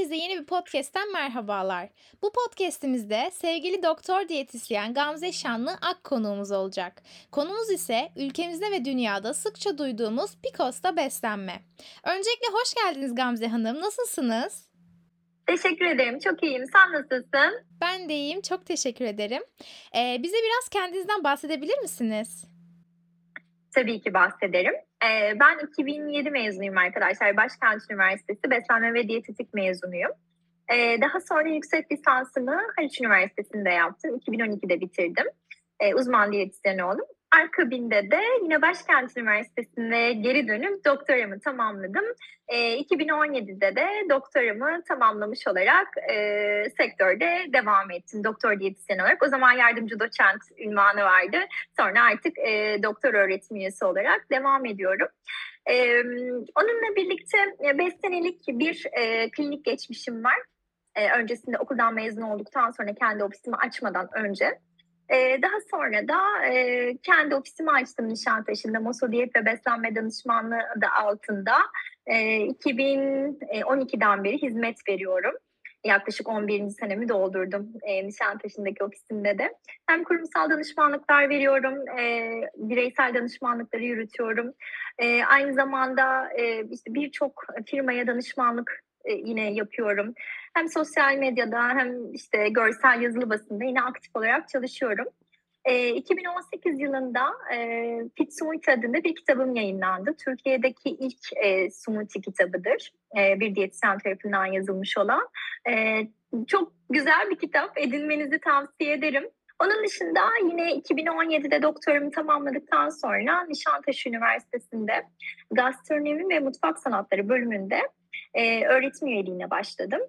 Herkese yeni bir podcast'ten merhabalar. Bu podcast'imizde sevgili doktor diyetisyen Gamze Şanlı Ak konuğumuz olacak. Konumuz ise ülkemizde ve dünyada sıkça duyduğumuz PCOS'ta beslenme. Öncelikle hoş geldiniz Gamze Hanım. Nasılsınız? Teşekkür ederim. Çok iyiyim. Sen nasılsın? Ben de iyiyim. Çok teşekkür ederim. Ee, bize biraz kendinizden bahsedebilir misiniz? Tabii ki bahsederim. Ee, ben 2007 mezunuyum arkadaşlar. Başkent Üniversitesi Beslenme ve Diyetetik mezunuyum. Ee, daha sonra yüksek lisansımı Haliç Üniversitesi'nde yaptım. 2012'de bitirdim. Ee, uzman diyetisyen oldum. Akabinde de yine Başkent Üniversitesi'nde geri dönüp doktoramı tamamladım. E, 2017'de de doktoramı tamamlamış olarak e, sektörde devam ettim. Doktor diyetisyen olarak. O zaman yardımcı doçent ünvanı vardı. Sonra artık e, doktor öğretim üyesi olarak devam ediyorum. E, onunla birlikte 5 senelik bir e, klinik geçmişim var. E, öncesinde okuldan mezun olduktan sonra kendi ofisimi açmadan önce ee, daha sonra da e, kendi ofisimi açtım Nişantaşı'nda. Moso Diyet ve Beslenme Danışmanlığı adı altında. E, 2012'den beri hizmet veriyorum. Yaklaşık 11. senemi doldurdum e, Nişantaşı'ndaki ofisimde de. Hem kurumsal danışmanlıklar veriyorum, e, bireysel danışmanlıkları yürütüyorum. E, aynı zamanda e, işte birçok firmaya danışmanlık e, yine yapıyorum. Hem sosyal medyada hem işte görsel yazılı basında yine aktif olarak çalışıyorum. E, 2018 yılında e, Fit Smoothie adında bir kitabım yayınlandı. Türkiye'deki ilk e, smoothie kitabıdır. E, bir diyetisyen tarafından yazılmış olan. E, çok güzel bir kitap. Edinmenizi tavsiye ederim. Onun dışında yine 2017'de doktorumu tamamladıktan sonra Nişantaşı Üniversitesi'nde gastronomi ve mutfak sanatları bölümünde e, öğretim üyeliğine başladım.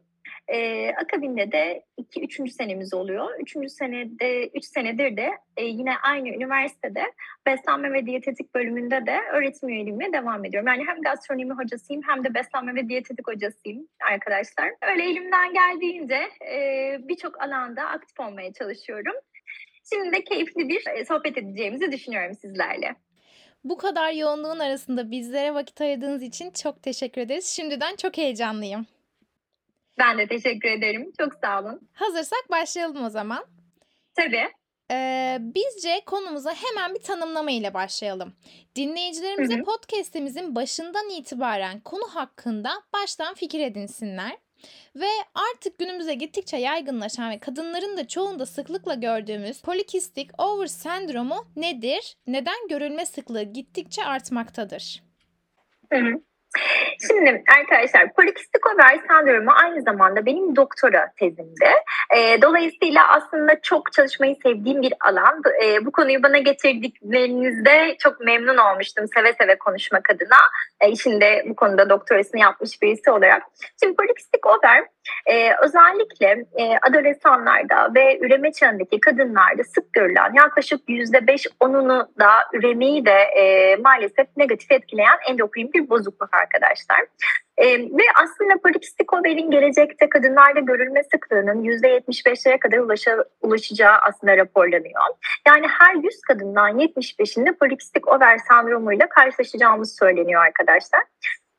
E, akabinde de 2-3. senemiz oluyor. 3. senede 3 senedir de e, yine aynı üniversitede beslenme ve diyetetik bölümünde de öğretim üyeliğime devam ediyorum. Yani hem gastronomi hocasıyım hem de beslenme ve diyetetik hocasıyım arkadaşlar. Öyle elimden geldiğince e, birçok alanda aktif olmaya çalışıyorum. Şimdi de keyifli bir e, sohbet edeceğimizi düşünüyorum sizlerle. Bu kadar yoğunluğun arasında bizlere vakit ayırdığınız için çok teşekkür ederiz. Şimdiden çok heyecanlıyım. Ben de teşekkür ederim. Çok sağ olun. Hazırsak başlayalım o zaman. Tabii. Ee, bizce konumuza hemen bir tanımlama ile başlayalım. Dinleyicilerimize hı hı. podcast'imizin başından itibaren konu hakkında baştan fikir edinsinler. Ve artık günümüze gittikçe yaygınlaşan ve kadınların da çoğunda sıklıkla gördüğümüz polikistik over sendromu nedir? Neden görülme sıklığı gittikçe artmaktadır? Hı. Şimdi arkadaşlar polikistik over sendromu aynı zamanda benim doktora tezimdi. E, dolayısıyla aslında çok çalışmayı sevdiğim bir alan. E, bu konuyu bana getirdiklerinizde çok memnun olmuştum seve seve konuşmak adına. E, işinde bu konuda doktorasını yapmış birisi olarak. Şimdi polikistik over e, özellikle e, adolesanlarda ve üreme çağındaki kadınlarda sık görülen yaklaşık %5-10'unu da üremeyi de e, maalesef negatif etkileyen endokrin bir bozukluk arkadaşlar. Ee, ve aslında polikistik overin gelecekte kadınlarda görülme sıklığının %75'lere kadar ulaşa, ulaşacağı aslında raporlanıyor. Yani her 100 kadından 75'inde polikistik over sendromuyla karşılaşacağımız söyleniyor arkadaşlar.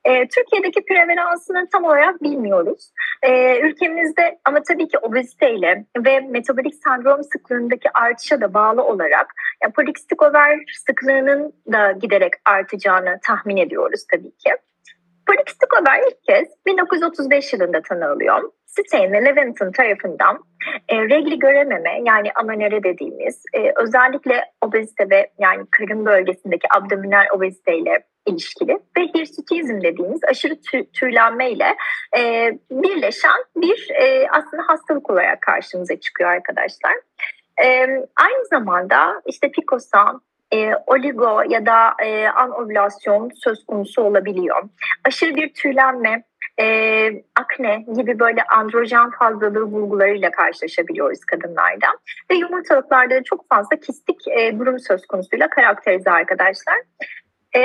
E, Türkiye'deki prevalansını tam olarak bilmiyoruz. E, ülkemizde ama tabii ki obeziteyle ve metabolik sendrom sıklığındaki artışa da bağlı olarak yani polikistik over sıklığının da giderek artacağını tahmin ediyoruz tabii ki. Polikistik over ilk kez 1935 yılında tanınıyor. Stein ve tarafından e, regli görememe yani amanöre dediğimiz e, özellikle obezite ve yani karın bölgesindeki abdominal obezite ile ilişkili ve hirsutizm dediğimiz aşırı tü, tüylenme ile e, birleşen bir e, aslında hastalık olarak karşımıza çıkıyor arkadaşlar. E, aynı zamanda işte PCOS'a, e, oligo ya da e, anovülasyon söz konusu olabiliyor. Aşırı bir tüylenme, e, akne gibi böyle androjen fazlalığı bulgularıyla karşılaşabiliyoruz kadınlarda. Ve yumurtalıklarda da çok fazla kistik e, durum söz konusuyla karakterize arkadaşlar. E,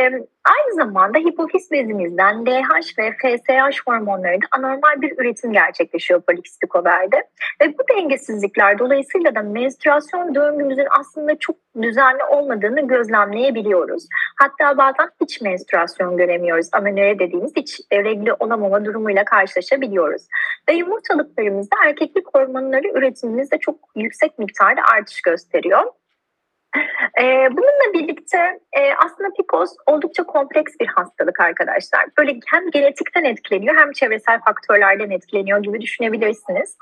aynı zamanda hipofiz bezimizden LH ve FSH hormonları da anormal bir üretim gerçekleşiyor polikistik overde. Ve bu dengesizlikler dolayısıyla da menstruasyon döngümüzün aslında çok düzenli olmadığını gözlemleyebiliyoruz. Hatta bazen hiç menstruasyon göremiyoruz. Amenore dediğimiz hiç regli olamama durumuyla karşılaşabiliyoruz. Ve yumurtalıklarımızda erkeklik hormonları üretimimizde çok yüksek miktarda artış gösteriyor. Ee, bununla birlikte e, aslında PCOS oldukça kompleks bir hastalık arkadaşlar. Böyle hem genetikten etkileniyor hem çevresel faktörlerden etkileniyor gibi düşünebilirsiniz.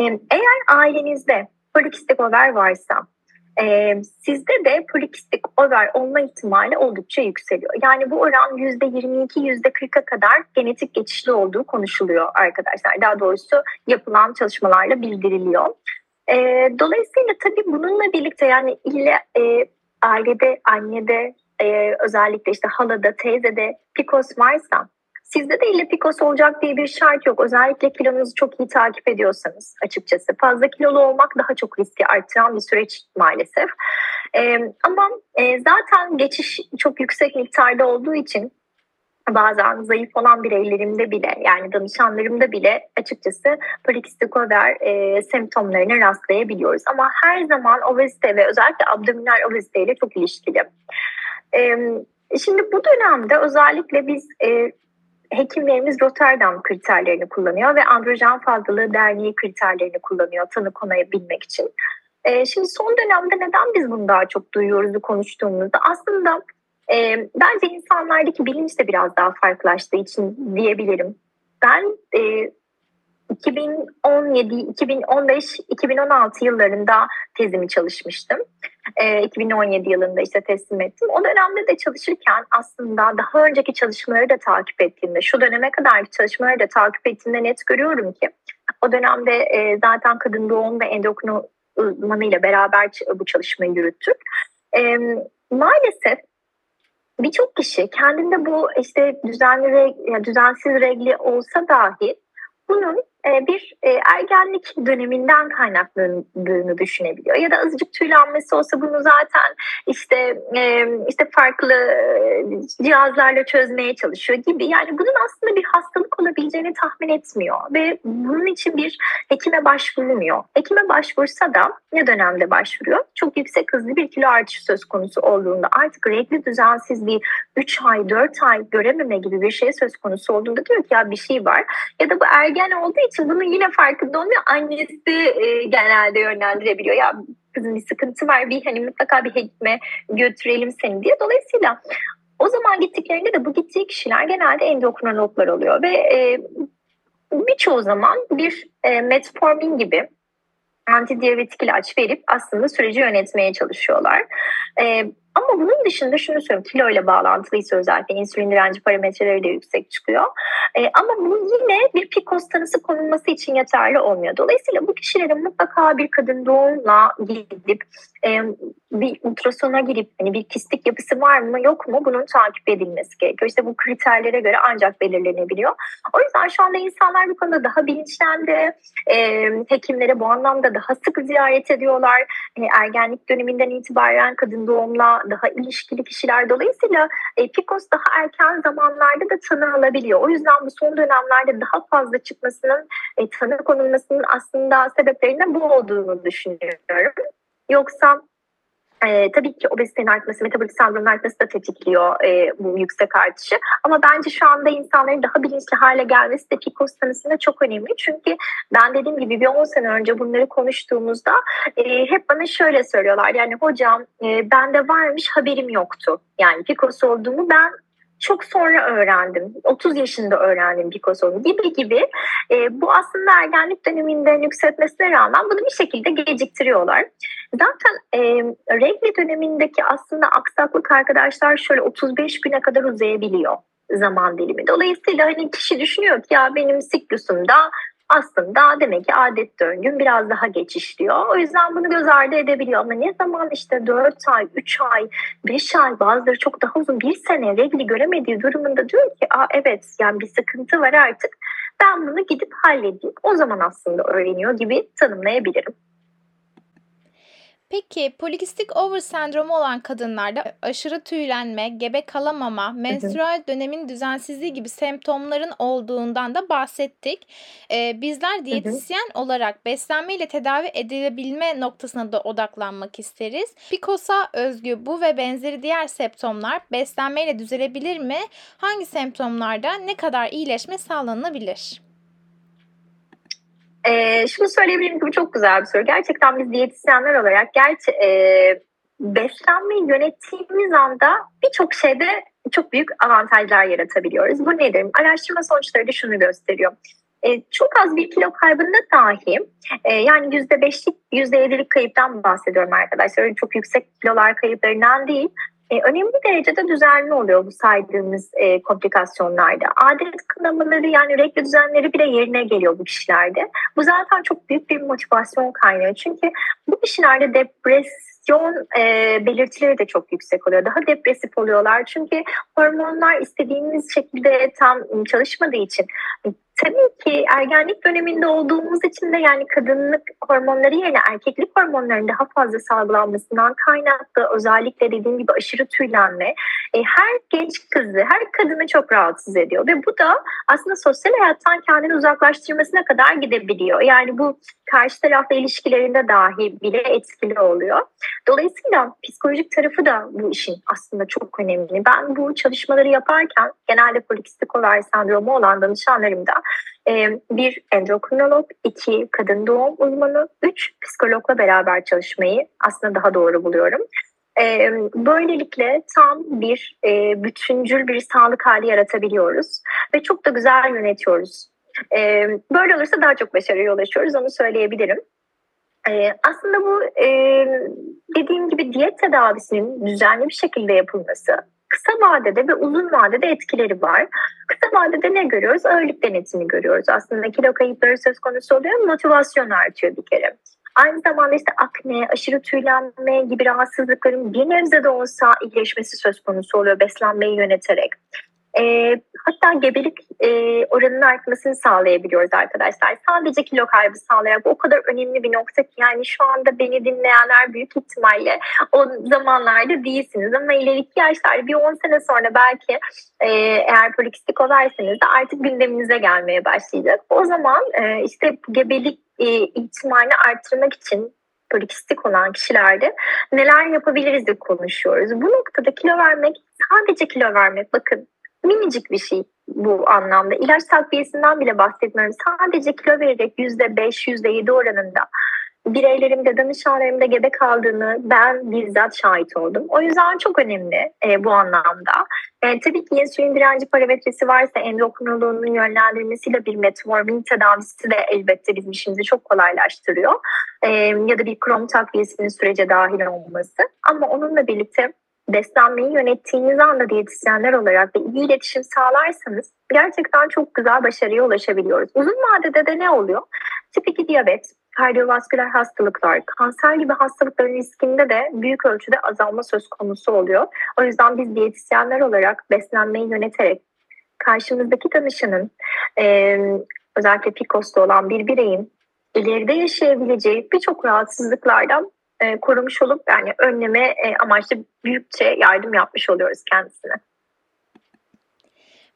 Ee, eğer ailenizde polikistik over varsa e, sizde de polikistik over olma ihtimali oldukça yükseliyor. Yani bu oran %22-%40'a kadar genetik geçişli olduğu konuşuluyor arkadaşlar. Daha doğrusu yapılan çalışmalarla bildiriliyor. E, dolayısıyla tabii bununla birlikte yani ille e, ailede, annede, e, özellikle işte halada, teyzede PCOS varsa sizde de ille PCOS olacak diye bir şart yok. Özellikle kilonuzu çok iyi takip ediyorsanız açıkçası. Fazla kilolu olmak daha çok riski artıran bir süreç maalesef. E, ama e, zaten geçiş çok yüksek miktarda olduğu için bazen zayıf olan bireylerimde bile yani danışanlarımda bile açıkçası polikistik over e, semptomlarına rastlayabiliyoruz. Ama her zaman obezite ve özellikle abdominal obezite ile çok ilişkili. E, şimdi bu dönemde özellikle biz e, hekimlerimiz Rotterdam kriterlerini kullanıyor ve Androjen Fazlalığı Derneği kriterlerini kullanıyor tanı konayabilmek için. E, şimdi son dönemde neden biz bunu daha çok duyuyoruz konuştuğumuzda aslında e, bence insanlardaki bilinç de biraz daha farklılaştığı için diyebilirim. Ben e, 2017, 2015, 2016 yıllarında tezimi çalışmıştım. E, 2017 yılında işte teslim ettim. O dönemde de çalışırken aslında daha önceki çalışmaları da takip ettiğimde, şu döneme kadar çalışmaları da takip ettiğimde net görüyorum ki o dönemde e, zaten kadın doğum ve endokrin uzmanıyla beraber bu çalışmayı yürüttük. E, maalesef birçok kişi kendinde bu işte düzenli düzensiz regli olsa dahi bunun bir e, ergenlik döneminden kaynaklandığını düşünebiliyor. Ya da azıcık tüylenmesi olsa bunu zaten işte e, işte farklı cihazlarla çözmeye çalışıyor gibi. Yani bunun aslında bir hastalık olabileceğini tahmin etmiyor ve bunun için bir hekime başvurmuyor. Hekime başvursa da ne dönemde başvuruyor? Çok yüksek hızlı bir kilo artışı söz konusu olduğunda artık regli düzensizliği 3 ay 4 ay görememe gibi bir şey söz konusu olduğunda diyor ki ya bir şey var. Ya da bu ergen olduğu için bunun yine farkında olmuyor. Annesi e, genelde yönlendirebiliyor. Ya kızım bir sıkıntı var bir hani mutlaka bir hekime götürelim seni diye. Dolayısıyla o zaman gittiklerinde de bu gittiği kişiler genelde endokrinologlar oluyor ve e, birçoğu zaman bir e, metformin gibi antidiyabetik ilaç verip aslında süreci yönetmeye çalışıyorlar. E, ama bunun dışında şunu söyleyeyim kilo ile bağlantılıysa özellikle insülin direnci parametreleri de yüksek çıkıyor. E, ama bu yine bir PCOS tanısı konulması için yeterli olmuyor. Dolayısıyla bu kişilerin mutlaka bir kadın doğumla gidip e, bir ultrasona girip hani bir kistik yapısı var mı yok mu bunun takip edilmesi gerekiyor. İşte bu kriterlere göre ancak belirlenebiliyor. O yüzden şu anda insanlar bu konuda daha bilinçlendi. E, hekimlere bu anlamda daha sık ziyaret ediyorlar. E, ergenlik döneminden itibaren kadın doğumla daha ilişkili kişiler dolayısıyla e, PCOS daha erken zamanlarda da tanı alabiliyor. O yüzden bu son dönemlerde daha fazla çıkmasının, e, tanı konulmasının aslında sebeplerinden bu olduğunu düşünüyorum. Yoksa e, tabii ki obezitenin artması, metabolik sendromun artması da tetikliyor e, bu yüksek artışı. Ama bence şu anda insanların daha bilinçli hale gelmesi de PCOS tanısında çok önemli. Çünkü ben dediğim gibi bir 10 sene önce bunları konuştuğumuzda e, hep bana şöyle söylüyorlar. Yani hocam e, bende varmış haberim yoktu. Yani PCOS olduğumu ben çok sonra öğrendim. 30 yaşında öğrendim Picasso'nu gibi gibi. E, bu aslında ergenlik döneminde yükseltmesine rağmen bunu bir şekilde geciktiriyorlar. Zaten e, regli dönemindeki aslında aksaklık arkadaşlar şöyle 35 güne kadar uzayabiliyor zaman dilimi. Dolayısıyla hani kişi düşünüyor ki ya benim siklusumda aslında demek ki adet döngüm biraz daha geçişliyor. O yüzden bunu göz ardı edebiliyor ama ne zaman işte 4 ay, 3 ay, 5 ay bazıları çok daha uzun bir sene regli göremediği durumunda diyor ki Aa, evet yani bir sıkıntı var artık ben bunu gidip halledeyim. O zaman aslında öğreniyor gibi tanımlayabilirim. Peki polikistik over sendromu olan kadınlarda aşırı tüylenme, gebe kalamama, menstrual dönemin düzensizliği gibi semptomların olduğundan da bahsettik. Ee, bizler diyetisyen olarak beslenme ile tedavi edilebilme noktasına da odaklanmak isteriz. PCOS'a özgü bu ve benzeri diğer semptomlar beslenmeyle düzelebilir mi? Hangi semptomlarda ne kadar iyileşme sağlanabilir? Ee, şunu söyleyebilirim ki bu çok güzel bir soru. Gerçekten biz diyetisyenler olarak gerçi e, beslenmeyi yönettiğimiz anda birçok şeyde çok büyük avantajlar yaratabiliyoruz. Bu nedir? Araştırma sonuçları da şunu gösteriyor. E, çok az bir kilo kaybında dahi e, yani %5'lik %7'lik kayıptan bahsediyorum arkadaşlar. Öyle çok yüksek kilolar kayıplarından değil e, önemli derecede düzenli oluyor bu saydığımız e, komplikasyonlarda. Adet kınamaları yani regl düzenleri bile yerine geliyor bu kişilerde. Bu zaten çok büyük bir motivasyon kaynağı. Çünkü bu kişilerde depresyon e, belirtileri de çok yüksek oluyor. Daha depresif oluyorlar. Çünkü hormonlar istediğimiz şekilde tam çalışmadığı için Tabii ki ergenlik döneminde olduğumuz için de yani kadınlık hormonları yerine erkeklik hormonlarının daha fazla salgılanmasından kaynaklı özellikle dediğim gibi aşırı tüylenme e, her genç kızı, her kadını çok rahatsız ediyor ve bu da aslında sosyal hayattan kendini uzaklaştırmasına kadar gidebiliyor. Yani bu karşı tarafla ilişkilerinde dahi bile etkili oluyor. Dolayısıyla psikolojik tarafı da bu işin aslında çok önemli. Ben bu çalışmaları yaparken genelde polikistik over sendromu olan danışanlarımda e, bir endokrinolog, iki kadın doğum uzmanı, üç psikologla beraber çalışmayı aslında daha doğru buluyorum. E, böylelikle tam bir e, bütüncül bir sağlık hali yaratabiliyoruz ve çok da güzel yönetiyoruz. E, böyle olursa daha çok başarıya ulaşıyoruz onu söyleyebilirim. Ee, aslında bu e, dediğim gibi diyet tedavisinin düzenli bir şekilde yapılması kısa vadede ve uzun vadede etkileri var. Kısa vadede ne görüyoruz? Ağırlık denetimi görüyoruz. Aslında kilo kayıpları söz konusu oluyor. Motivasyon artıyor bir kere. Aynı zamanda işte akne, aşırı tüylenme gibi rahatsızlıkların bir nebze de olsa iyileşmesi söz konusu oluyor beslenmeyi yöneterek. E, hatta gebelik e, oranının artmasını sağlayabiliyoruz arkadaşlar. Sadece kilo kaybı sağlayarak o kadar önemli bir nokta ki yani şu anda beni dinleyenler büyük ihtimalle o zamanlarda değilsiniz ama ileriki yaşlarda bir 10 sene sonra belki e, eğer polikistik olarsanız da artık gündeminize gelmeye başlayacak. O zaman e, işte gebelik e, ihtimalini arttırmak için polikistik olan kişilerde neler yapabiliriz diye konuşuyoruz. Bu noktada kilo vermek sadece kilo vermek bakın minicik bir şey bu anlamda. İlaç takviyesinden bile bahsetmiyorum. Sadece kilo vererek %5, %7 oranında bireylerimde, danışanlarımda gebe kaldığını ben bizzat şahit oldum. O yüzden çok önemli e, bu anlamda. E, tabii ki insülin direnci parametresi varsa endokrinoloğunun yönlendirmesiyle bir metformin tedavisi de elbette bizim işimizi çok kolaylaştırıyor. E, ya da bir krom takviyesinin sürece dahil olması. Ama onunla birlikte beslenmeyi yönettiğiniz anda diyetisyenler olarak ve iyi iletişim sağlarsanız gerçekten çok güzel başarıya ulaşabiliyoruz. Uzun vadede de ne oluyor? Tip 2 diyabet, kardiyovasküler hastalıklar, kanser gibi hastalıkların riskinde de büyük ölçüde azalma söz konusu oluyor. O yüzden biz diyetisyenler olarak beslenmeyi yöneterek karşımızdaki danışanın e, özellikle PCOS'ta olan bir bireyin ileride yaşayabileceği birçok rahatsızlıklardan e, korumuş olup yani önleme e, amaçlı büyükçe yardım yapmış oluyoruz kendisine.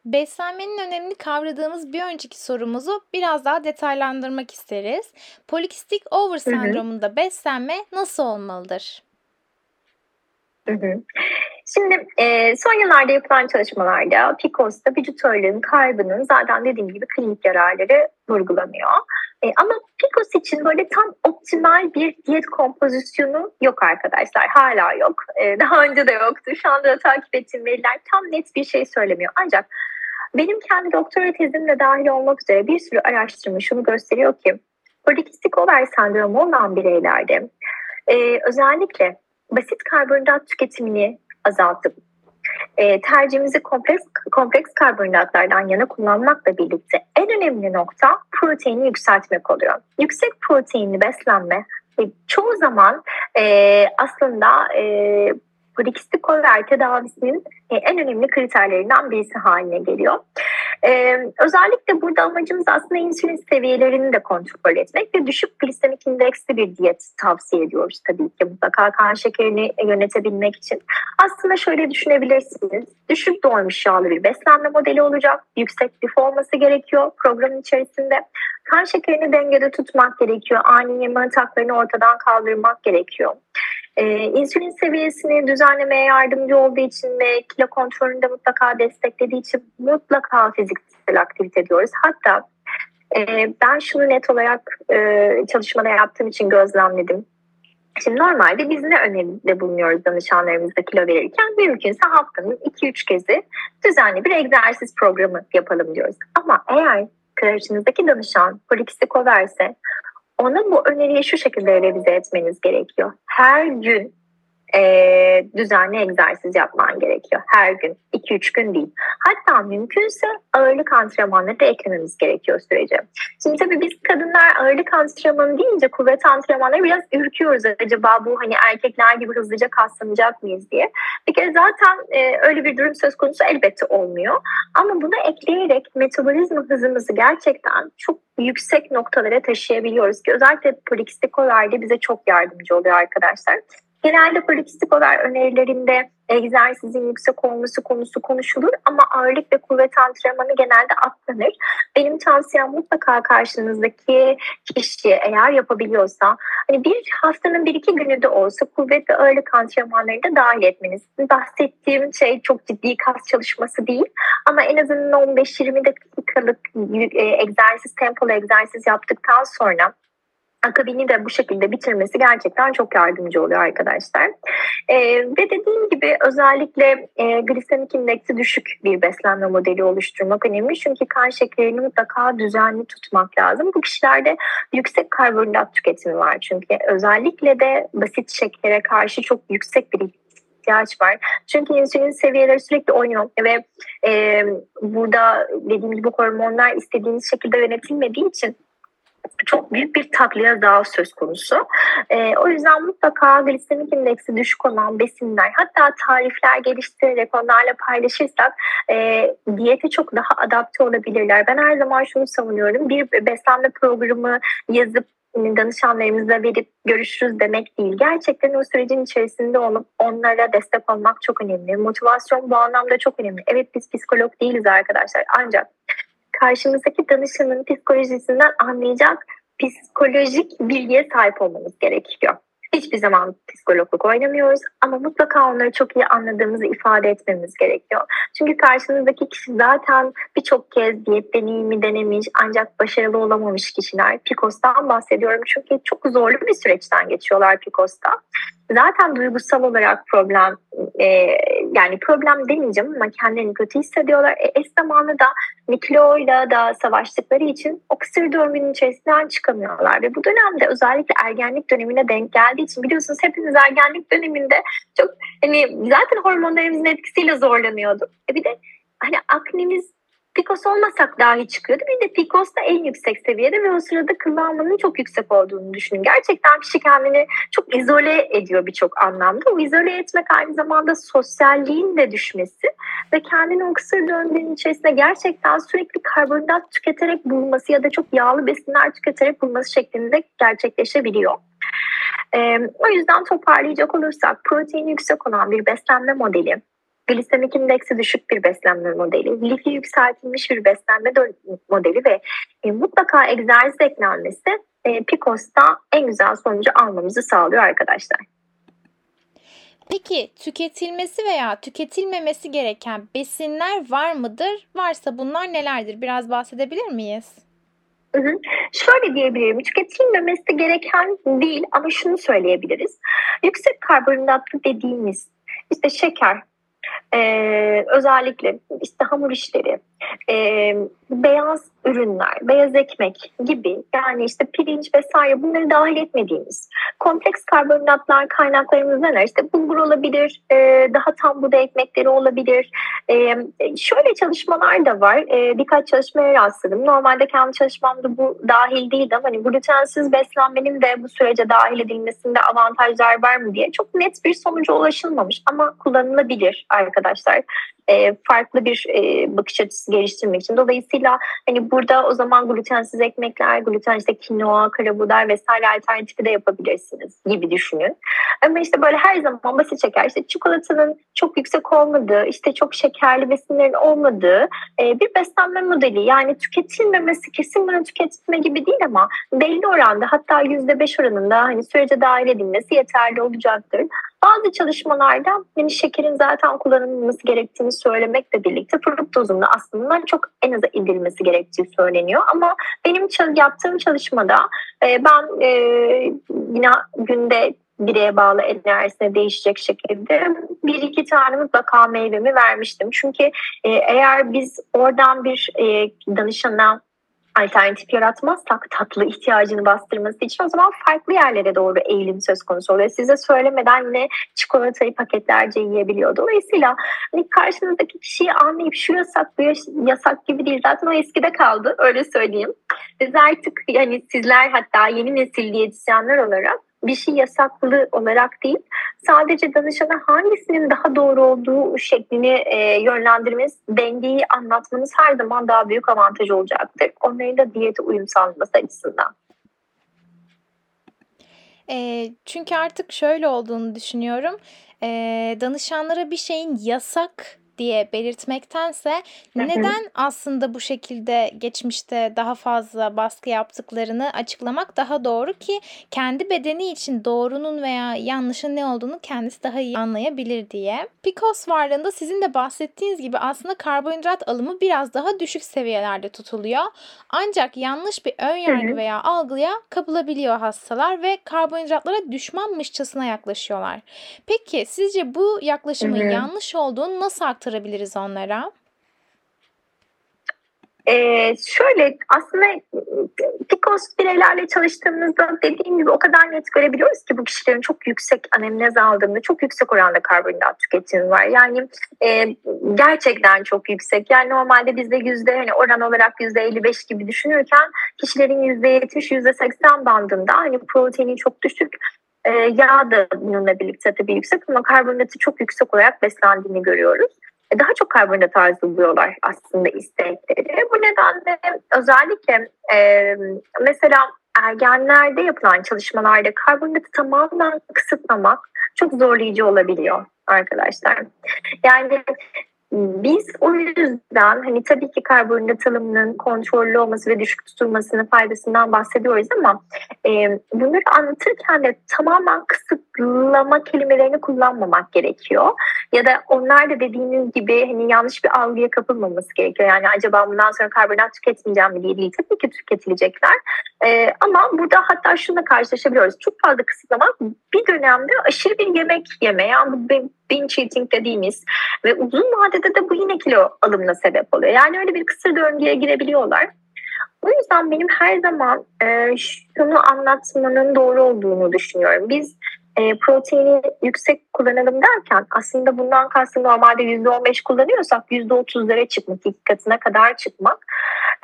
Beslenmenin önemini kavradığımız bir önceki sorumuzu biraz daha detaylandırmak isteriz. Polikistik over sendromunda beslenme nasıl olmalıdır? Hı hı. Şimdi e, son yıllarda yapılan çalışmalarda PCOS'ta vücut ağırlığının kaybının zaten dediğim gibi klinik yararları vurgulanıyor. E, ama PCOS için böyle tam optimal bir diyet kompozisyonu yok arkadaşlar. Hala yok. E, daha önce de yoktu. Şu anda da takip ettiğim veriler tam net bir şey söylemiyor. Ancak benim kendi doktora tezimle dahil olmak üzere bir sürü araştırma şunu gösteriyor ki polikistik over sendromu olan bireylerde e, özellikle basit karbonhidrat tüketimini azaltıp e, tercihimizi kompleks, kompleks karbonhidratlardan yana kullanmakla birlikte en önemli nokta proteini yükseltmek oluyor. Yüksek proteinli beslenme e, çoğu zaman e, aslında e, polikistik over tedavisinin e, en önemli kriterlerinden birisi haline geliyor. Ee, özellikle burada amacımız aslında insülin seviyelerini de kontrol etmek ve düşük glisemik indeksli bir diyet tavsiye ediyoruz tabii ki mutlaka kan şekerini yönetebilmek için. Aslında şöyle düşünebilirsiniz. Düşük doymuş yağlı bir beslenme modeli olacak. Yüksek lif olması gerekiyor programın içerisinde. Kan şekerini dengede tutmak gerekiyor. Ani yeme ataklarını ortadan kaldırmak gerekiyor. Ee, insülin seviyesini düzenlemeye yardımcı olduğu için ve kilo kontrolünde mutlaka desteklediği için mutlaka fiziksel aktivite diyoruz. Hatta e, ben şunu net olarak e, çalışmada yaptığım için gözlemledim. Şimdi normalde biz ne öneride bulunuyoruz danışanlarımızda kilo verirken mümkünse haftanın 2-3 kezi düzenli bir egzersiz programı yapalım diyoruz. Ama eğer karşınızdaki danışan polikistik overse ona bu öneriyi şu şekilde revize etmeniz gerekiyor. Her gün e, düzenli egzersiz yapman gerekiyor. Her gün. 2-3 gün değil. Hatta mümkünse ağırlık antrenmanları da eklememiz gerekiyor sürece. Şimdi tabii biz kadınlar ağırlık antrenmanı deyince kuvvet antrenmanları biraz ürküyoruz. Acaba bu hani erkekler gibi hızlıca kaslanacak mıyız diye. Bir kere zaten e, öyle bir durum söz konusu elbette olmuyor. Ama bunu ekleyerek metabolizma hızımızı gerçekten çok yüksek noktalara taşıyabiliyoruz ki özellikle polikistik overde bize çok yardımcı oluyor arkadaşlar. Genelde over önerilerinde egzersizin yüksek olması konusu konuşulur ama ağırlık ve kuvvet antrenmanı genelde atlanır. Benim tavsiyem mutlaka karşınızdaki kişi eğer yapabiliyorsa hani bir haftanın bir iki günü de olsa kuvvet ve ağırlık antrenmanlarını da dahil etmeniz. Bahsettiğim şey çok ciddi kas çalışması değil ama en azından 15-20 dakikalık egzersiz, tempolu egzersiz yaptıktan sonra akabini de bu şekilde bitirmesi gerçekten çok yardımcı oluyor arkadaşlar. E, ve dediğim gibi özellikle e, glisemik indeksi düşük bir beslenme modeli oluşturmak önemli. Çünkü kan şekerini mutlaka düzenli tutmak lazım. Bu kişilerde yüksek karbonhidrat tüketimi var. Çünkü özellikle de basit şekere karşı çok yüksek bir ihtiyaç var. Çünkü insülin seviyeleri sürekli oynuyor ve e, burada dediğim gibi hormonlar istediğiniz şekilde yönetilmediği için çok büyük bir takliye daha söz konusu. E, o yüzden mutlaka glisemik indeksi düşük olan besinler hatta tarifler geliştirerek onlarla paylaşırsak e, diyete çok daha adapte olabilirler. Ben her zaman şunu savunuyorum. Bir beslenme programı yazıp danışanlarımıza verip görüşürüz demek değil. Gerçekten o sürecin içerisinde olup onlara destek olmak çok önemli. Motivasyon bu anlamda çok önemli. Evet biz psikolog değiliz arkadaşlar ancak karşımızdaki danışanın psikolojisinden anlayacak psikolojik bilgiye sahip olmamız gerekiyor. Hiçbir zaman psikologluk oynamıyoruz ama mutlaka onları çok iyi anladığımızı ifade etmemiz gerekiyor. Çünkü karşınızdaki kişi zaten birçok kez diyet deneyimi denemiş ancak başarılı olamamış kişiler. PCOS'tan bahsediyorum çünkü çok zorlu bir süreçten geçiyorlar PCOS'ta. Zaten duygusal olarak problem e, yani problem demeyeceğim ama kendilerini kötü hissediyorlar. E, eş zamanlı da mikroyla da savaştıkları için o kısır içerisinden çıkamıyorlar. Ve bu dönemde özellikle ergenlik dönemine denk geldiği için biliyorsunuz hepimiz ergenlik döneminde çok hani zaten hormonlarımızın etkisiyle zorlanıyorduk. E bir de hani aknemiz Picos olmasak dahi çıkıyordu. Bir de Picos da en yüksek seviyede ve o sırada kıllanmanın çok yüksek olduğunu düşünün. Gerçekten kişi kendini çok izole ediyor birçok anlamda. O izole etmek aynı zamanda sosyalliğin de düşmesi ve kendini o kısır döngünün içerisinde gerçekten sürekli karbonhidrat tüketerek bulması ya da çok yağlı besinler tüketerek bulması şeklinde gerçekleşebiliyor. Ee, o yüzden toparlayacak olursak protein yüksek olan bir beslenme modeli glisemik indeksi düşük bir beslenme modeli, lifi yükseltilmiş bir beslenme modeli ve e, mutlaka egzersiz eklenmesi e, PCOS'ta en güzel sonucu almamızı sağlıyor arkadaşlar. Peki tüketilmesi veya tüketilmemesi gereken besinler var mıdır? Varsa bunlar nelerdir? Biraz bahsedebilir miyiz? Hı hı. Şöyle diyebilirim, tüketilmemesi gereken değil ama şunu söyleyebiliriz. Yüksek karbonhidratlı dediğimiz işte şeker, ee, özellikle işte hamur işleri, e, beyaz ürünler, beyaz ekmek gibi yani işte pirinç vesaire bunları dahil etmediğimiz kompleks karbonhidratlar kaynaklarımızdan? İşte bulgur olabilir, e, daha tam buğday ekmekleri olabilir. E, şöyle çalışmalar da var. E, birkaç çalışmaya rastladım. Normalde kendi çalışmamda bu dahil değildi ama hani glutensiz beslenmenin de bu sürece dahil edilmesinde avantajlar var mı diye çok net bir sonuca ulaşılmamış ama kullanılabilir arkadaşlar. E, farklı bir e, bakış açısı geliştirmek için. Dolayısıyla hani burada o zaman glutensiz ekmekler, gluten işte kinoa, karabuğday vesaire alternatifi de yapabilirsiniz gibi düşünün. Ama işte böyle her zaman basit şeker işte çikolatanın çok yüksek olmadığı, işte çok şekerli besinlerin olmadığı e, bir beslenme modeli. Yani tüketilmemesi kesin bunu tüketme gibi değil ama belli oranda hatta %5 oranında hani sürece dahil edilmesi yeterli olacaktır. Bazı çalışmalarda yani şekerin zaten kullanılması gerektiğini söylemekle birlikte fruktozun da aslında çok en aza indirilmesi gerektiği söyleniyor. Ama benim yaptığım çalışmada e, ben e, yine günde bireye bağlı enerjisine değişecek şekilde bir iki tane mutlaka meyvemi vermiştim. Çünkü e, eğer biz oradan bir e, danışana alternatif yaratmazsak tatlı ihtiyacını bastırması için o zaman farklı yerlere doğru eğilim söz konusu oluyor. Size söylemeden ne çikolatayı paketlerce yiyebiliyor. Dolayısıyla hani karşınızdaki kişiyi anlayıp şu yasak bu yasak gibi değil. Zaten o eskide kaldı öyle söyleyeyim. Biz artık yani sizler hatta yeni nesil diyetisyenler olarak bir şey yasaklı olarak değil sadece danışana hangisinin daha doğru olduğu şeklini e, yönlendirmeniz, dengeyi anlatmanız her zaman daha büyük avantaj olacaktır. Onların da diyete uyum sağlaması açısından. E, çünkü artık şöyle olduğunu düşünüyorum. E, danışanlara bir şeyin yasak diye belirtmektense neden aslında bu şekilde geçmişte daha fazla baskı yaptıklarını açıklamak daha doğru ki kendi bedeni için doğrunun veya yanlışın ne olduğunu kendisi daha iyi anlayabilir diye. PCOS varlığında sizin de bahsettiğiniz gibi aslında karbonhidrat alımı biraz daha düşük seviyelerde tutuluyor. Ancak yanlış bir ön yargı veya algıya kapılabiliyor hastalar ve karbonhidratlara düşmanmışçasına yaklaşıyorlar. Peki sizce bu yaklaşımın yanlış olduğunu nasıl aktarabiliriz onlara? Ee, şöyle aslında PCOS bireylerle çalıştığımızda dediğim gibi o kadar net görebiliyoruz ki bu kişilerin çok yüksek anemnez aldığında çok yüksek oranda karbonhidrat tüketimi var. Yani e, gerçekten çok yüksek. Yani normalde bizde yüzde hani oran olarak yüzde 55 gibi düşünürken kişilerin yüzde 70 yüzde 80 bandında hani proteini çok düşük e, yağ da bununla birlikte tabii yüksek ama karbonhidratı çok yüksek olarak beslendiğini görüyoruz. E, daha çok karbonhidrat arzuluyorlar aslında istekleri. Bu nedenle özellikle e, mesela ergenlerde yapılan çalışmalarda karbonhidratı tamamen kısıtlamak çok zorlayıcı olabiliyor arkadaşlar. Yani biz o yüzden hani tabii ki karbonhidrat alımının kontrollü olması ve düşük tutulmasının faydasından bahsediyoruz ama e, bunları anlatırken de tamamen kısıtlama kelimelerini kullanmamak gerekiyor. Ya da onlar da dediğiniz gibi hani yanlış bir algıya kapılmaması gerekiyor. Yani acaba bundan sonra karbonhidrat tüketmeyeceğim mi diye değil. Tabii ki tüketilecekler. E, ama burada hatta şununla karşılaşabiliyoruz. Çok fazla kısıtlamak bir dönemde aşırı bir yemek yeme. Yani bu binge eating dediğimiz ve uzun vadede de bu yine kilo alımına sebep oluyor. Yani öyle bir kısır döngüye girebiliyorlar. O yüzden benim her zaman e, şunu anlatmanın doğru olduğunu düşünüyorum. Biz e, proteini yüksek kullanalım derken aslında bundan kastım normalde %15 kullanıyorsak %30'lara çıkmak, iki katına kadar çıkmak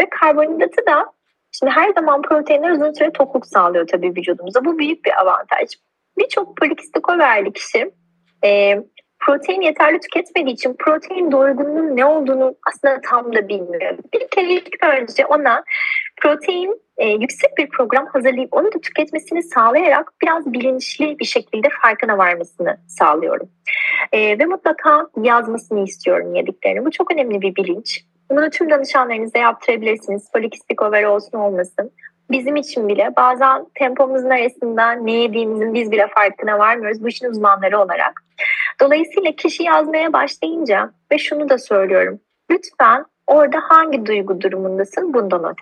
ve karbonhidratı da şimdi her zaman proteinler uzun süre tokluk sağlıyor tabii vücudumuza. Bu büyük bir avantaj. Birçok polikistik overli kişi e, protein yeterli tüketmediği için protein doygunluğunun ne olduğunu aslında tam da bilmiyor. Bir kere ilk önce ona protein e, yüksek bir program hazırlayıp onu da tüketmesini sağlayarak biraz bilinçli bir şekilde farkına varmasını sağlıyorum. E, ve mutlaka yazmasını istiyorum yediklerini. Bu çok önemli bir bilinç. Bunu tüm danışanlarınıza yaptırabilirsiniz. Polikistik over olsun olmasın bizim için bile bazen tempomuzun arasında ne yediğimizin biz bile farkına varmıyoruz bu işin uzmanları olarak. Dolayısıyla kişi yazmaya başlayınca ve şunu da söylüyorum. Lütfen orada hangi duygu durumundasın bunu da not.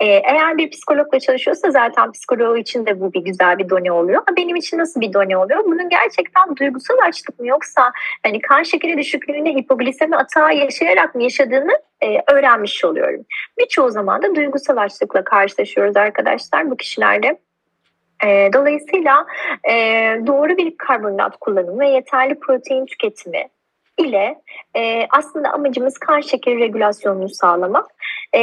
Ee, eğer bir psikologla çalışıyorsa zaten psikoloğu için de bu bir güzel bir done oluyor. Ama benim için nasıl bir done oluyor? Bunun gerçekten duygusal açlık mı yoksa hani kan şekeri düşüklüğünde hipoglisemi atağı yaşayarak mı yaşadığını e, öğrenmiş oluyorum. Birçoğu zaman da duygusal açlıkla karşılaşıyoruz arkadaşlar bu kişilerde. E, dolayısıyla e, doğru bir karbonhidrat kullanımı ve yeterli protein tüketimi ile aslında amacımız kan şekeri regülasyonunu sağlamak. E,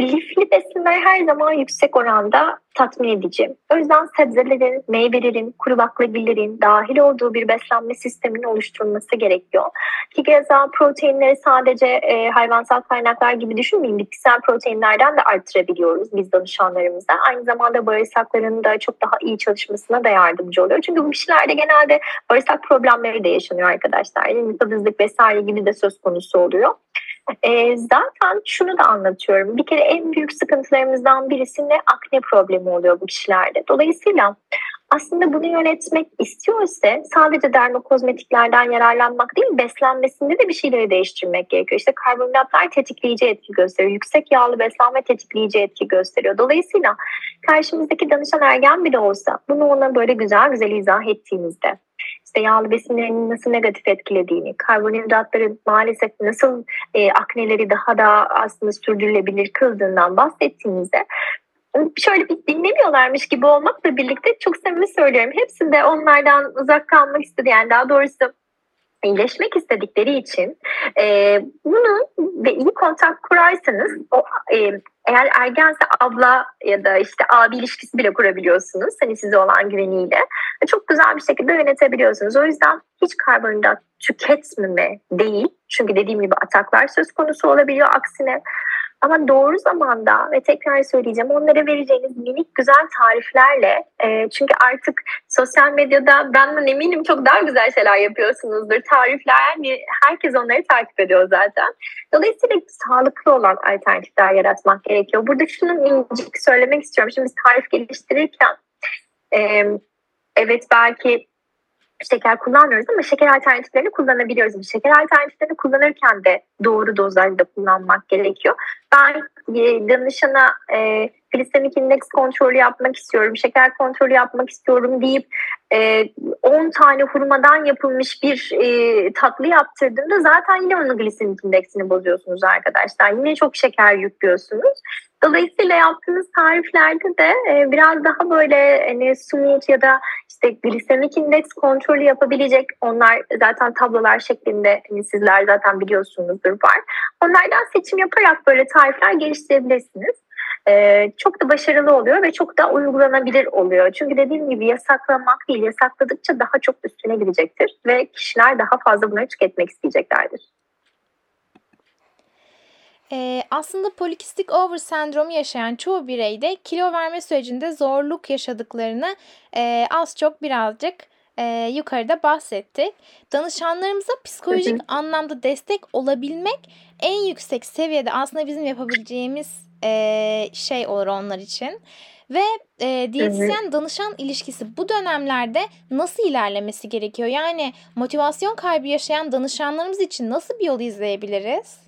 lifli besinler her zaman yüksek oranda tatmin edici. O yüzden sebzelerin, meyvelerin, kuru baklagillerin dahil olduğu bir beslenme sisteminin oluşturulması gerekiyor. Ki keza proteinleri sadece e, hayvansal kaynaklar gibi düşünmeyin. Bitkisel proteinlerden de arttırabiliyoruz biz danışanlarımıza. Aynı zamanda bağırsakların da çok daha iyi çalışmasına da yardımcı oluyor. Çünkü bu kişilerde genelde bağırsak problemleri de yaşanıyor arkadaşlar. Yani kabızlık vesaire gibi de söz konusu oluyor. E, zaten şunu da anlatıyorum. Bir kere en büyük sıkıntılarımızdan birisi ne akne problemi oluyor bu kişilerde. Dolayısıyla aslında bunu yönetmek istiyorsa sadece dermokozmetiklerden yararlanmak değil beslenmesinde de bir şeyleri değiştirmek gerekiyor. İşte karbonhidratlar tetikleyici etki gösteriyor. Yüksek yağlı beslenme tetikleyici etki gösteriyor. Dolayısıyla karşımızdaki danışan ergen bile olsa bunu ona böyle güzel güzel izah ettiğimizde işte yağlı besinlerin nasıl negatif etkilediğini, karbonhidratların maalesef nasıl e, akneleri daha da aslında sürdürülebilir kıldığından bahsettiğimizde şöyle bir dinlemiyorlarmış gibi olmakla birlikte çok samimi söylüyorum. Hepsi de onlardan uzak kalmak istedi. Yani daha doğrusu iyileşmek istedikleri için e, bunu ve iyi kontak kurarsanız o e, eğer ergense abla ya da işte abi ilişkisi bile kurabiliyorsunuz. Hani size olan güveniyle. Çok güzel bir şekilde yönetebiliyorsunuz. O yüzden hiç karbonhidrat tüketmeme değil. Çünkü dediğim gibi ataklar söz konusu olabiliyor aksine. Ama doğru zamanda ve tekrar söyleyeceğim onlara vereceğiniz minik güzel tariflerle e, çünkü artık sosyal medyada ben eminim çok daha güzel şeyler yapıyorsunuzdur. Tarifler yani herkes onları takip ediyor zaten. Dolayısıyla sağlıklı olan alternatifler yaratmak gerekiyor. Burada şunu minicik söylemek istiyorum. Şimdi biz tarif geliştirirken e, evet belki şeker kullanmıyoruz ama şeker alternatiflerini kullanabiliyoruz. Şeker alternatiflerini kullanırken de doğru dozajda kullanmak gerekiyor. Ben e, danışana e, glisemik indeks kontrolü yapmak istiyorum, şeker kontrolü yapmak istiyorum deyip e, 10 tane hurmadan yapılmış bir e, tatlı yaptırdığımda zaten yine onun glisemik indeksini bozuyorsunuz arkadaşlar. Yine çok şeker yüklüyorsunuz. Dolayısıyla yaptığınız tariflerde de e, biraz daha böyle hani smooth ya da işte glisemik indeks kontrolü yapabilecek onlar zaten tablolar şeklinde hani sizler zaten biliyorsunuzdur var. Onlardan seçim yaparak böyle tarifler geliştirebilirsiniz. Ee, çok da başarılı oluyor ve çok da uygulanabilir oluyor. Çünkü dediğim gibi yasaklamak değil, yasakladıkça daha çok üstüne gidecektir ve kişiler daha fazla bunları tüketmek isteyeceklerdir. Ee, aslında polikistik over sendromu yaşayan çoğu bireyde kilo verme sürecinde zorluk yaşadıklarını e, az çok birazcık e, yukarıda bahsettik. Danışanlarımıza psikolojik hı hı. anlamda destek olabilmek en yüksek seviyede aslında bizim yapabileceğimiz e, şey olur onlar için. Ve e, diyetisyen danışan ilişkisi bu dönemlerde nasıl ilerlemesi gerekiyor? Yani motivasyon kaybı yaşayan danışanlarımız için nasıl bir yol izleyebiliriz?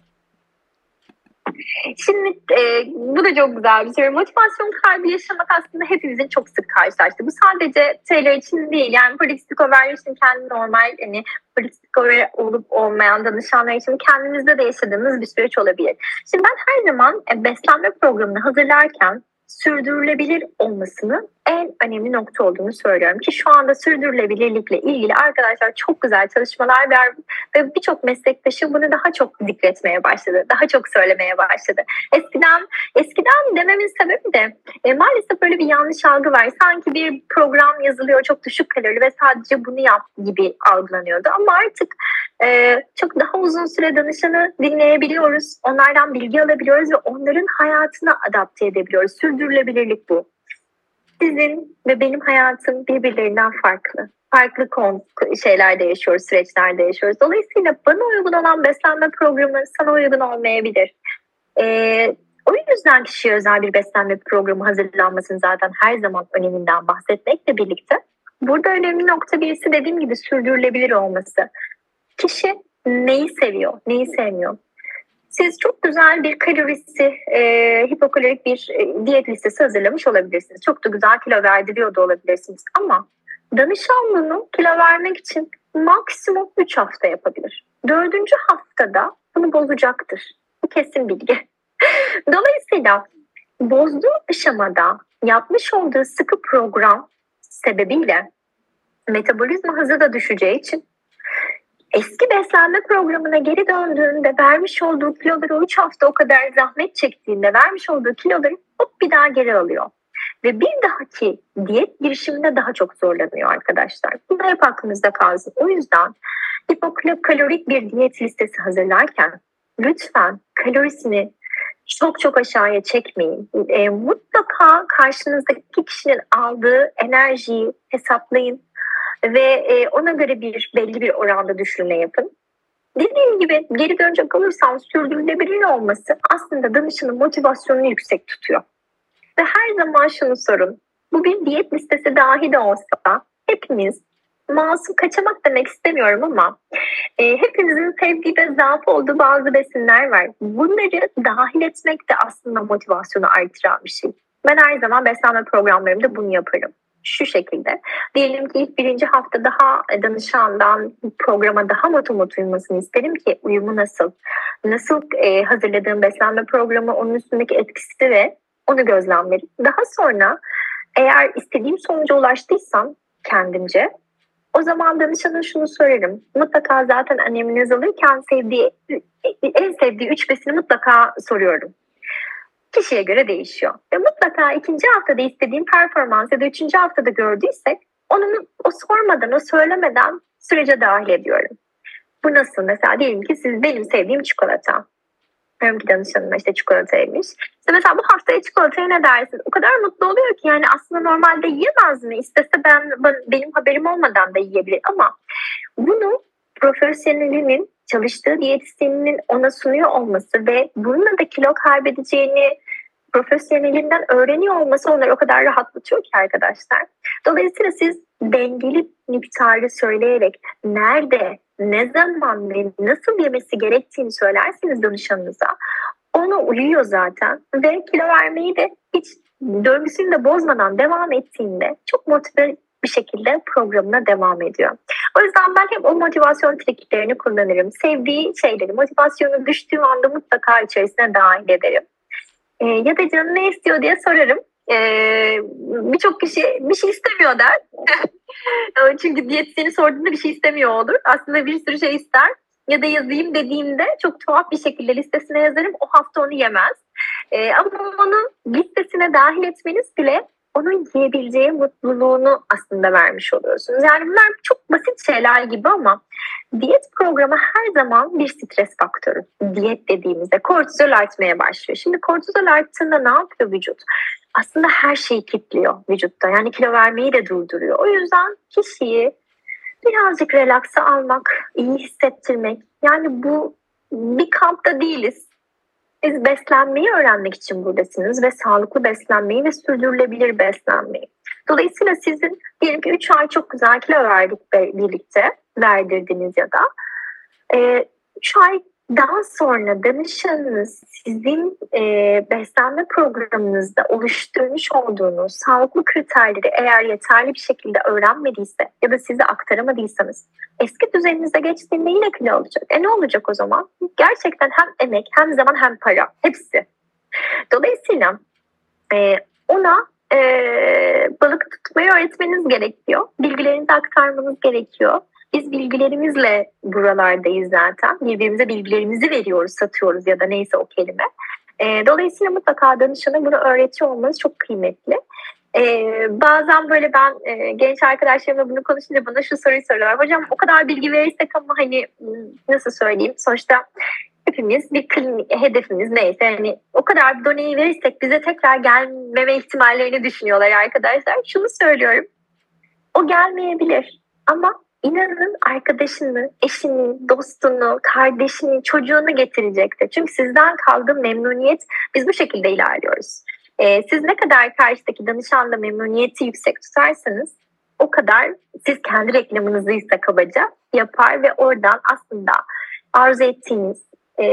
Şimdi e, bu da çok güzel bir şey. Motivasyon kaybı yaşamak aslında hepimizin çok sık karşılaştığı. Bu sadece Taylor için değil. Yani polikistik over için kendi normal hani polikistik over olup olmayan danışanlar için kendimizde de yaşadığımız bir süreç olabilir. Şimdi ben her zaman e, beslenme programını hazırlarken sürdürülebilir olmasını en önemli nokta olduğunu söylüyorum ki şu anda sürdürülebilirlikle ilgili arkadaşlar çok güzel çalışmalar var ve birçok meslektaşı bunu daha çok zikretmeye başladı. Daha çok söylemeye başladı. Eskiden eskiden dememin sebebi de e, maalesef böyle bir yanlış algı var. Sanki bir program yazılıyor çok düşük kalorili ve sadece bunu yap gibi algılanıyordu. Ama artık e, çok daha uzun süre danışanı dinleyebiliyoruz. Onlardan bilgi alabiliyoruz ve onların hayatına adapte edebiliyoruz. Sürdürülebilirlik bu sizin ve benim hayatım birbirlerinden farklı. Farklı şeylerde yaşıyoruz, süreçlerde yaşıyoruz. Dolayısıyla bana uygun olan beslenme programı sana uygun olmayabilir. Ee, o yüzden kişiye özel bir beslenme programı hazırlanmasının zaten her zaman öneminden bahsetmekle birlikte burada önemli nokta birisi dediğim gibi sürdürülebilir olması. Kişi neyi seviyor, neyi sevmiyor? Siz çok güzel bir kalorisi, e, hipokalorik bir e, diyet listesi hazırlamış olabilirsiniz. Çok da güzel kilo verdiriyor da olabilirsiniz. Ama danışan kilo vermek için maksimum 3 hafta yapabilir. Dördüncü haftada bunu bozacaktır. Bu kesin bilgi. Dolayısıyla bozduğu aşamada yapmış olduğu sıkı program sebebiyle metabolizma hızı da düşeceği için eski beslenme programına geri döndüğünde vermiş olduğu kiloları 3 hafta o kadar zahmet çektiğinde vermiş olduğu kiloları hop bir daha geri alıyor. Ve bir dahaki diyet girişiminde daha çok zorlanıyor arkadaşlar. Bu da hep aklınızda kalsın. O yüzden hipokalorik bir diyet listesi hazırlarken lütfen kalorisini çok çok aşağıya çekmeyin. E, mutlaka karşınızdaki kişinin aldığı enerjiyi hesaplayın ve e, ona göre bir belli bir oranda düşürme yapın. Dediğim gibi geri dönecek olursam sürdürülebilir olması aslında danışanın motivasyonunu yüksek tutuyor. Ve her zaman şunu sorun. Bu bir diyet listesi dahi de olsa hepimiz masum kaçamak demek istemiyorum ama e, hepimizin sevdiği ve zaaf olduğu bazı besinler var. Bunları dahil etmek de aslında motivasyonu artıran bir şey. Ben her zaman beslenme programlarımda bunu yaparım. Şu şekilde. Diyelim ki ilk birinci hafta daha danışandan programa daha motomot uyumasını isterim ki uyumu nasıl? Nasıl e, hazırladığım beslenme programı onun üstündeki etkisi ve onu gözlemlerim. Daha sonra eğer istediğim sonuca ulaştıysam kendimce o zaman danışana şunu söylerim. Mutlaka zaten anneminiz alırken sevdiği, en sevdiği üç besini mutlaka soruyorum. Kişiye göre değişiyor. Ve mutlaka ikinci haftada istediğim performans ya da üçüncü haftada gördüysek onu o sormadan, o söylemeden sürece dahil ediyorum. Bu nasıl? Mesela diyelim ki siz benim sevdiğim çikolata. Diyorum ki danışanıma işte çikolata yemiş. İşte mesela bu haftaya çikolataya ne dersin? O kadar mutlu oluyor ki yani aslında normalde yiyemez mi? İstese ben, ben benim haberim olmadan da yiyebilir ama bunu profesyonelinin çalıştığı diyetisyeninin ona sunuyor olması ve bununla da kilo kaybedeceğini profesyonelinden öğreniyor olması onları o kadar rahatlatıyor ki arkadaşlar. Dolayısıyla siz dengeli miktarı söyleyerek nerede, ne zaman ve nasıl yemesi gerektiğini söylerseniz danışanınıza ona uyuyor zaten ve kilo vermeyi de hiç döngüsünü de bozmadan devam ettiğinde çok motive bir şekilde programına devam ediyor. O yüzden ben hep o motivasyon triklerini kullanırım. Sevdiği şeyleri, motivasyonu düştüğü anda mutlaka içerisine dahil ederim. Ee, ya da canı ne istiyor diye sorarım. Ee, Birçok kişi bir şey istemiyor der. Çünkü diyetisyeni sorduğunda bir şey istemiyor olur. Aslında bir sürü şey ister. Ya da yazayım dediğimde çok tuhaf bir şekilde listesine yazarım. O hafta onu yemez. Ee, ama onu listesine dahil etmeniz bile onun yiyebileceği mutluluğunu aslında vermiş oluyorsunuz. Yani bunlar çok basit şeyler gibi ama diyet programı her zaman bir stres faktörü. Diyet dediğimizde kortizol artmaya başlıyor. Şimdi kortizol arttığında ne yapıyor vücut? Aslında her şeyi kilitliyor vücutta. Yani kilo vermeyi de durduruyor. O yüzden kişiyi birazcık relaksa almak, iyi hissettirmek. Yani bu bir kampta değiliz siz beslenmeyi öğrenmek için buradasınız ve sağlıklı beslenmeyi ve sürdürülebilir beslenmeyi. Dolayısıyla sizin diyelim ki 3 ay çok güzel kilo verdik birlikte verdirdiniz ya da 3 e, ay daha sonra danışanınız sizin e, beslenme programınızda oluşturmuş olduğunuz sağlıklı kriterleri eğer yeterli bir şekilde öğrenmediyse ya da size aktaramadıysanız eski düzeninize geçtiğinde yine kilo alacak. E ne olacak o zaman? Gerçekten hem emek hem zaman hem para hepsi. Dolayısıyla e, ona e, balık tutmayı öğretmeniz gerekiyor. Bilgilerinizi aktarmanız gerekiyor. Biz bilgilerimizle buralardayız zaten. Birbirimize bilgilerimizi veriyoruz, satıyoruz ya da neyse o kelime. E, dolayısıyla mutlaka danışana bunu öğretiyor olmanız çok kıymetli. Ee, bazen böyle ben e, genç arkadaşlarımla bunu konuşunca bana şu soruyu soruyorlar. Hocam o kadar bilgi verirsek ama hani nasıl söyleyeyim sonuçta hepimiz bir klinik hedefimiz neyse hani o kadar doneyi verirsek bize tekrar gelmeme ihtimallerini düşünüyorlar arkadaşlar. Şunu söylüyorum. O gelmeyebilir ama inanın arkadaşını, eşini, dostunu, kardeşini, çocuğunu getirecektir. Çünkü sizden kaldığım memnuniyet biz bu şekilde ilerliyoruz. Ee, siz ne kadar karşıdaki danışanla memnuniyeti yüksek tutarsanız o kadar siz kendi reklamınızı ise kabaca yapar ve oradan aslında arzu ettiğiniz e,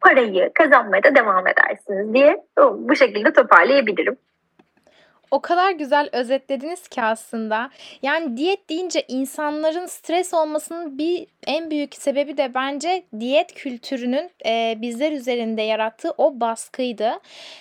parayı kazanmaya da devam edersiniz diye bu şekilde toparlayabilirim. O kadar güzel özetlediniz ki aslında. Yani diyet deyince insanların stres olmasının bir en büyük sebebi de bence diyet kültürünün e, bizler üzerinde yarattığı o baskıydı.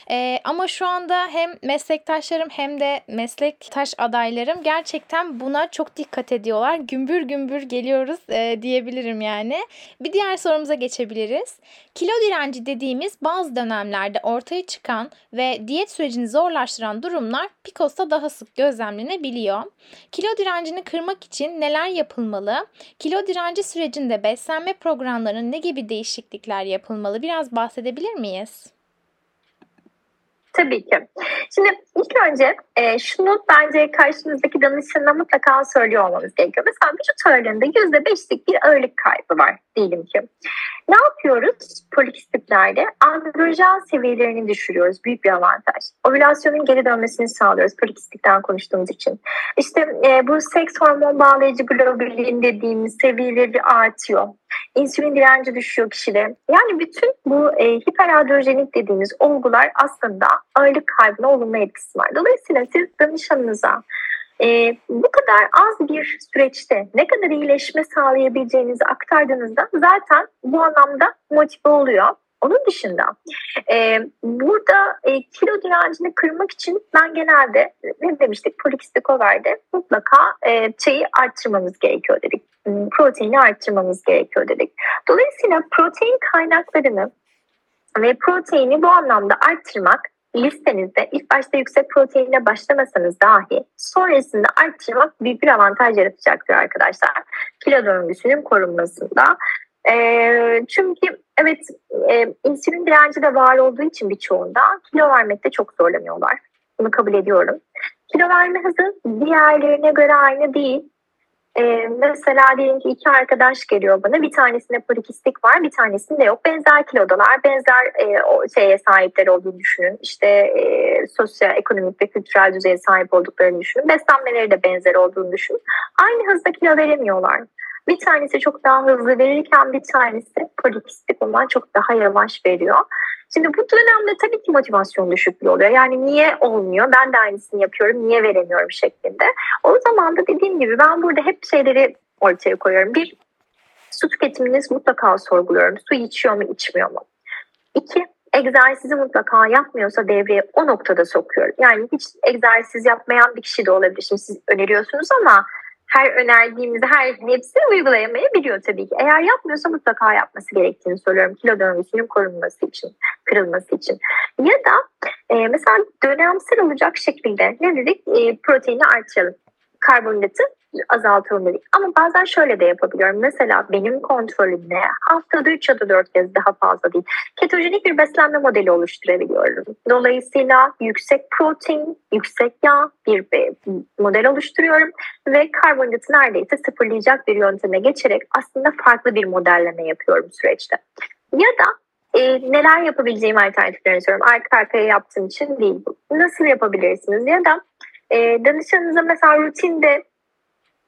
E, ama şu anda hem meslektaşlarım hem de meslektaş adaylarım gerçekten buna çok dikkat ediyorlar. Gümbür gümbür geliyoruz e, diyebilirim yani. Bir diğer sorumuza geçebiliriz. Kilo direnci dediğimiz bazı dönemlerde ortaya çıkan ve diyet sürecini zorlaştıran durumlar PCOS'ta daha sık gözlemlenebiliyor. Kilo direncini kırmak için neler yapılmalı? Kilo direnci sürecinde beslenme programlarının ne gibi değişiklikler yapılmalı? Biraz bahsedebilir miyiz? Tabii ki. Şimdi ilk önce e, şunu bence karşımızdaki danışanına mutlaka söylüyor olmamız gerekiyor. Mesela vücut ağırlığında %5'lik bir ağırlık kaybı var diyelim ki. Ne yapıyoruz polikistiklerde? Androjen seviyelerini düşürüyoruz. Büyük bir avantaj. Ovülasyonun geri dönmesini sağlıyoruz polikistikten konuştuğumuz için. İşte e, bu seks hormon bağlayıcı globulin dediğimiz seviyeleri artıyor. İnsülin direnci düşüyor kişide. Yani bütün bu e, hiperadrojenik dediğimiz olgular aslında ağırlık kaybına olumlu etkisi var. Dolayısıyla siz danışanınıza e, bu kadar az bir süreçte ne kadar iyileşme sağlayabileceğinizi aktardığınızda zaten bu anlamda motive oluyor. Onun dışında e, burada e, kilo direncini kırmak için ben genelde ne demiştik polikistik overde mutlaka e, şeyi arttırmamız gerekiyor dedik. Hmm, proteini arttırmamız gerekiyor dedik. Dolayısıyla protein kaynaklarını ve proteini bu anlamda arttırmak listenizde ilk başta yüksek proteine başlamasanız dahi sonrasında arttırmak büyük bir avantaj yaratacaktır arkadaşlar. Kilo döngüsünün korunmasında. E, çünkü evet e, insülin direnci de var olduğu için birçoğunda kilo vermekte çok zorlanıyorlar. Bunu kabul ediyorum. Kilo verme hızı diğerlerine göre aynı değil. Ee, mesela diyelim ki iki arkadaş geliyor bana. Bir tanesinde polikistik var, bir tanesinde yok. Benzer kilodalar, benzer e, o şeye sahipler olduğunu düşünün. İşte e, sosyal, ekonomik ve kültürel düzeye sahip olduklarını düşünün. Beslenmeleri de benzer olduğunu düşünün. Aynı hızda kilo veremiyorlar. Bir tanesi çok daha hızlı verirken bir tanesi polikistik olan çok daha yavaş veriyor. Şimdi bu dönemde tabii ki motivasyon düşüklüğü oluyor. Yani niye olmuyor? Ben de aynısını yapıyorum. Niye veremiyorum şeklinde. O zaman da dediğim gibi ben burada hep şeyleri ortaya koyuyorum. Bir, su tüketiminiz mutlaka sorguluyorum. Su içiyor mu, içmiyor mu? İki, egzersizi mutlaka yapmıyorsa devreye o noktada sokuyorum. Yani hiç egzersiz yapmayan bir kişi de olabilir. Şimdi siz öneriyorsunuz ama her önerdiğimizde her hepsi uygulayamayabiliyor tabii ki. Eğer yapmıyorsa mutlaka yapması gerektiğini söylüyorum kilo döngüsünün korunması için, kırılması için. Ya da e, mesela dönemsel olacak şekilde ne dedik? E, proteini artıralım. Karbonhidratı azaltalım dedik. Ama bazen şöyle de yapabiliyorum. Mesela benim kontrolümde haftada 3 ya da 4 kez daha fazla değil. Ketojenik bir beslenme modeli oluşturabiliyorum. Dolayısıyla yüksek protein, yüksek yağ bir model oluşturuyorum ve karbonhidratı neredeyse sıfırlayacak bir yönteme geçerek aslında farklı bir modelleme yapıyorum süreçte. Ya da e, neler yapabileceğim alternatiflerini söylüyorum. Arka arkaya yaptığım için değil. Nasıl yapabilirsiniz? Ya da e, danışanınıza mesela rutinde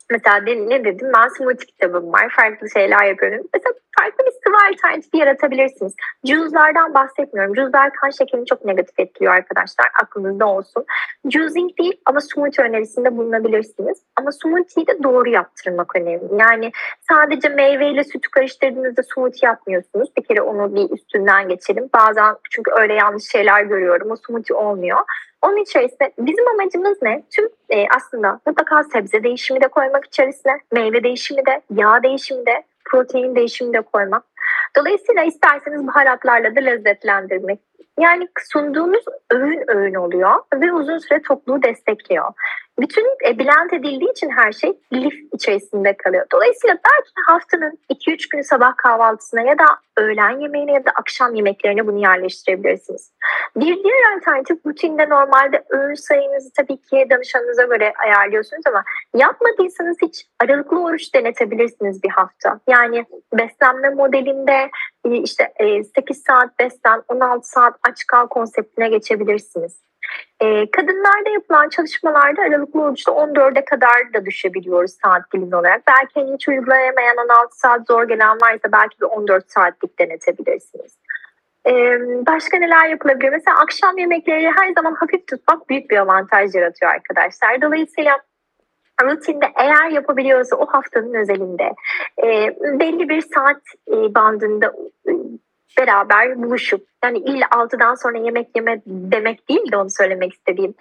Mesela ne dedim ben smoothie kitabım var. Farklı şeyler yapıyorum. Mesela farklı bir sıvı alternatifi yaratabilirsiniz. Cüzlerden bahsetmiyorum. Cüzler kan şekerini çok negatif etkiliyor arkadaşlar. Aklınızda olsun. Juicing değil ama smoothie önerisinde bulunabilirsiniz. Ama smoothie'yi de doğru yaptırmak önemli. Yani sadece meyveyle sütü karıştırdığınızda smoothie yapmıyorsunuz. Bir kere onu bir üstünden geçelim. Bazen çünkü öyle yanlış şeyler görüyorum. O smoothie olmuyor. Onun içerisinde bizim amacımız ne? Tüm e, aslında mutlaka sebze değişimi de koymak içerisine, meyve değişimi de, yağ değişimi de, protein değişimi de koymak. Dolayısıyla isterseniz baharatlarla da lezzetlendirmek. Yani sunduğumuz öğün öğün oluyor ve uzun süre tokluğu destekliyor. Bütün e, blend edildiği için her şey lif içerisinde kalıyor. Dolayısıyla belki haftanın 2-3 günü sabah kahvaltısına ya da öğlen yemeğine ya da akşam yemeklerine bunu yerleştirebilirsiniz. Bir diğer alternatif rutinde normalde öğün sayınızı tabii ki danışanınıza göre ayarlıyorsunuz ama yapmadıysanız hiç aralıklı oruç denetebilirsiniz bir hafta. Yani beslenme modelinde e, işte 8 e, saat beslen 16 saat aç kal konseptine geçebilirsiniz. E, kadınlarda yapılan çalışmalarda aralıklı oruçta 14'e kadar da düşebiliyoruz saat dilimi olarak. Belki hani hiç uygulayamayan 16 saat zor gelen varsa belki bir 14 saatlik denetebilirsiniz. başka neler yapılabilir? Mesela akşam yemekleri her zaman hafif tutmak büyük bir avantaj yaratıyor arkadaşlar. Dolayısıyla rutinde eğer yapabiliyorsa o haftanın özelinde e, belli bir saat e, bandında e, beraber buluşup yani illa 6'dan sonra yemek yeme demek değil de onu söylemek istediğim.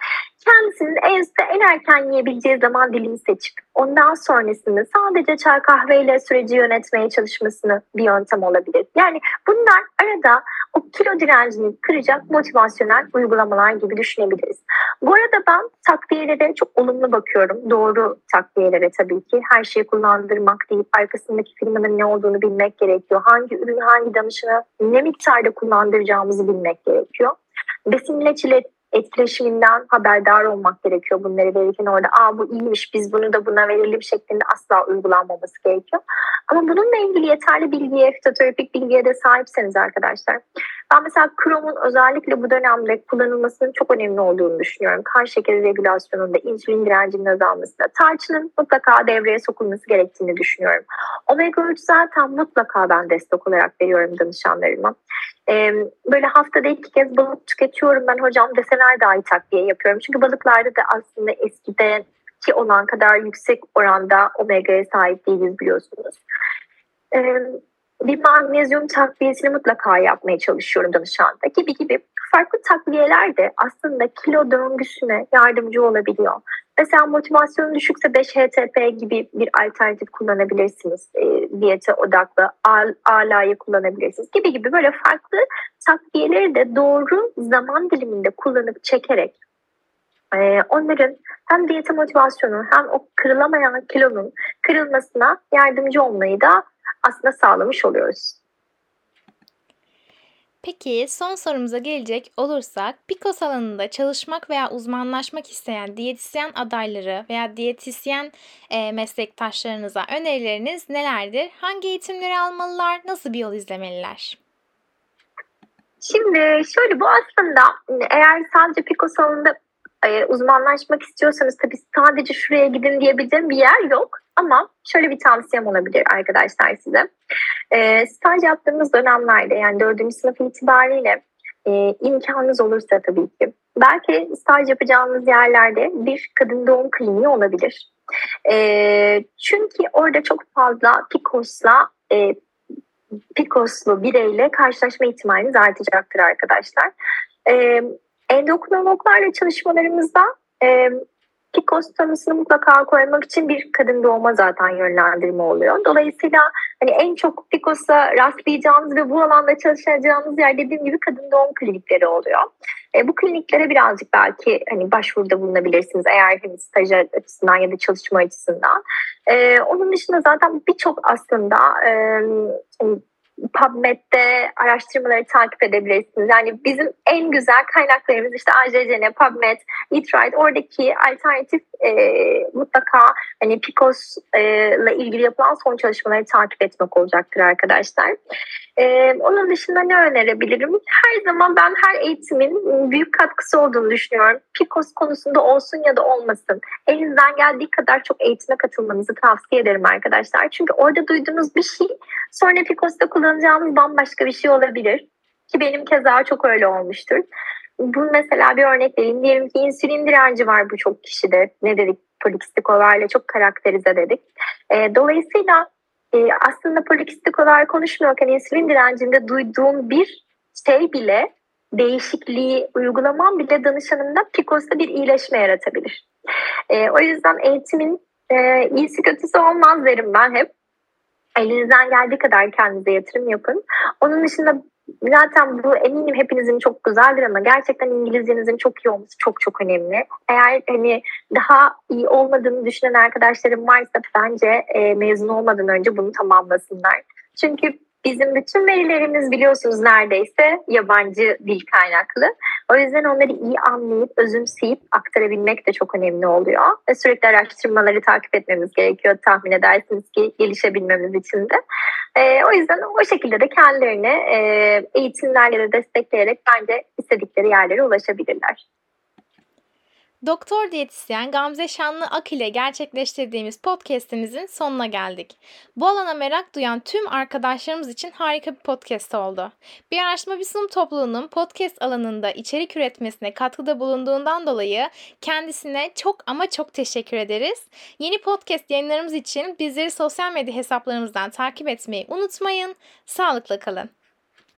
Kendisinin en, en erken yiyebileceği zaman dilimi seçip ondan sonrasında sadece çay kahveyle süreci yönetmeye çalışmasını bir yöntem olabilir. Yani bunlar arada o kilo direncini kıracak motivasyonel uygulamalar gibi düşünebiliriz. Bu arada ben takviyelere çok olumlu bakıyorum. Doğru takviyelere tabii ki. Her şeyi kullandırmak değil, arkasındaki firmanın ne olduğunu bilmek gerekiyor. Hangi ürünü hangi danışana ne miktarda kullandıracağımızı bilmek gerekiyor. Besin çile etkileşiminden haberdar olmak gerekiyor bunları verirken orada aa bu iyiymiş biz bunu da buna verelim şeklinde asla uygulanmaması gerekiyor. Ama bununla ilgili yeterli bilgiye, fitoterapik bilgiye de sahipseniz arkadaşlar. Ben mesela kromun özellikle bu dönemde kullanılmasının çok önemli olduğunu düşünüyorum. Kan şekeri regülasyonunda, insülin direncinin azalmasında, tarçının mutlaka devreye sokulması gerektiğini düşünüyorum. Omega 3 zaten mutlaka ben destek olarak veriyorum danışanlarıma. Ee, böyle haftada iki kez balık tüketiyorum ben hocam deseler dahi takviye yapıyorum. Çünkü balıklarda da aslında eskiden ki olan kadar yüksek oranda omega'ya sahip değiliz biliyorsunuz. Ee, bir magnezyum takviyesini mutlaka yapmaya çalışıyorum danışanda gibi gibi farklı takviyeler de aslında kilo döngüsüne yardımcı olabiliyor. Mesela motivasyon düşükse 5-HTP gibi bir alternatif kullanabilirsiniz. E, diyete odaklı ALA'yı kullanabilirsiniz gibi gibi böyle farklı takviyeleri de doğru zaman diliminde kullanıp çekerek e, onların hem diyete motivasyonu hem o kırılamayan kilonun kırılmasına yardımcı olmayı da aslında sağlamış oluyoruz. Peki son sorumuza gelecek olursak PCOS alanında çalışmak veya uzmanlaşmak isteyen diyetisyen adayları veya diyetisyen e, meslektaşlarınıza önerileriniz nelerdir? Hangi eğitimleri almalılar? Nasıl bir yol izlemeliler? Şimdi şöyle bu aslında eğer sadece PCOS alanında e, uzmanlaşmak istiyorsanız tabii sadece şuraya gidin diyebileceğim bir yer yok. Ama şöyle bir tavsiyem olabilir arkadaşlar size. E, staj yaptığımız dönemlerde yani dördüncü sınıf itibariyle e, imkanınız olursa tabii ki. Belki staj yapacağınız yerlerde bir kadın doğum kliniği olabilir. E, çünkü orada çok fazla PCOS'la e, PCOS'lu bireyle karşılaşma ihtimaliniz artacaktır arkadaşlar. E, endokrinologlarla çalışmalarımızda e, tanısını mutlaka koymak için bir kadın doğuma zaten yönlendirme oluyor. Dolayısıyla hani en çok PCOS'a rastlayacağınız ve bu alanda çalışacağınız yer dediğim gibi kadın doğum klinikleri oluyor. E, bu kliniklere birazcık belki hani başvuruda bulunabilirsiniz eğer hani staj açısından ya da çalışma açısından. E, onun dışında zaten birçok aslında e, PubMed'de araştırmaları takip edebilirsiniz. Yani bizim en güzel kaynaklarımız işte AJCN, PubMed, Eatright oradaki alternatif e, mutlaka hani PCOS ile ilgili yapılan son çalışmaları takip etmek olacaktır arkadaşlar. Ee, onun dışında ne önerebilirim? Her zaman ben her eğitimin büyük katkısı olduğunu düşünüyorum. PCOS konusunda olsun ya da olmasın. Elinizden geldiği kadar çok eğitime katılmanızı tavsiye ederim arkadaşlar. Çünkü orada duyduğunuz bir şey sonra PCOS'ta kullanacağımız bambaşka bir şey olabilir. Ki benim keza çok öyle olmuştur. Bu mesela bir örnek vereyim. Diyelim ki insülin direnci var bu çok kişide. Ne dedik? Polikistik ovarla çok karakterize dedik. E, dolayısıyla e, aslında polikistik olarak konuşmuyorken insülin direncinde duyduğum bir şey bile değişikliği uygulamam bile danışanımda PCOS'ta bir iyileşme yaratabilir. E, o yüzden eğitimin e, iyisi kötüsü olmaz derim ben hep. Elinizden geldiği kadar kendinize yatırım yapın. Onun dışında Zaten bu eminim hepinizin çok güzeldir ama gerçekten İngilizcenizin çok iyi olması çok çok önemli. Eğer hani daha iyi olmadığını düşünen arkadaşlarım varsa bence e, mezun olmadan önce bunu tamamlasınlar. Çünkü Bizim bütün verilerimiz biliyorsunuz neredeyse yabancı dil kaynaklı. O yüzden onları iyi anlayıp, özümseyip aktarabilmek de çok önemli oluyor. Ve sürekli araştırmaları takip etmemiz gerekiyor tahmin edersiniz ki gelişebilmemiz için de. E, o yüzden o şekilde de kendilerini e, eğitimlerle de destekleyerek bence istedikleri yerlere ulaşabilirler. Doktor diyetisyen Gamze Şanlı Ak ile gerçekleştirdiğimiz podcast'imizin sonuna geldik. Bu alana merak duyan tüm arkadaşlarımız için harika bir podcast oldu. Bir araştırma bir sunum topluluğunun podcast alanında içerik üretmesine katkıda bulunduğundan dolayı kendisine çok ama çok teşekkür ederiz. Yeni podcast yayınlarımız için bizleri sosyal medya hesaplarımızdan takip etmeyi unutmayın. Sağlıkla kalın.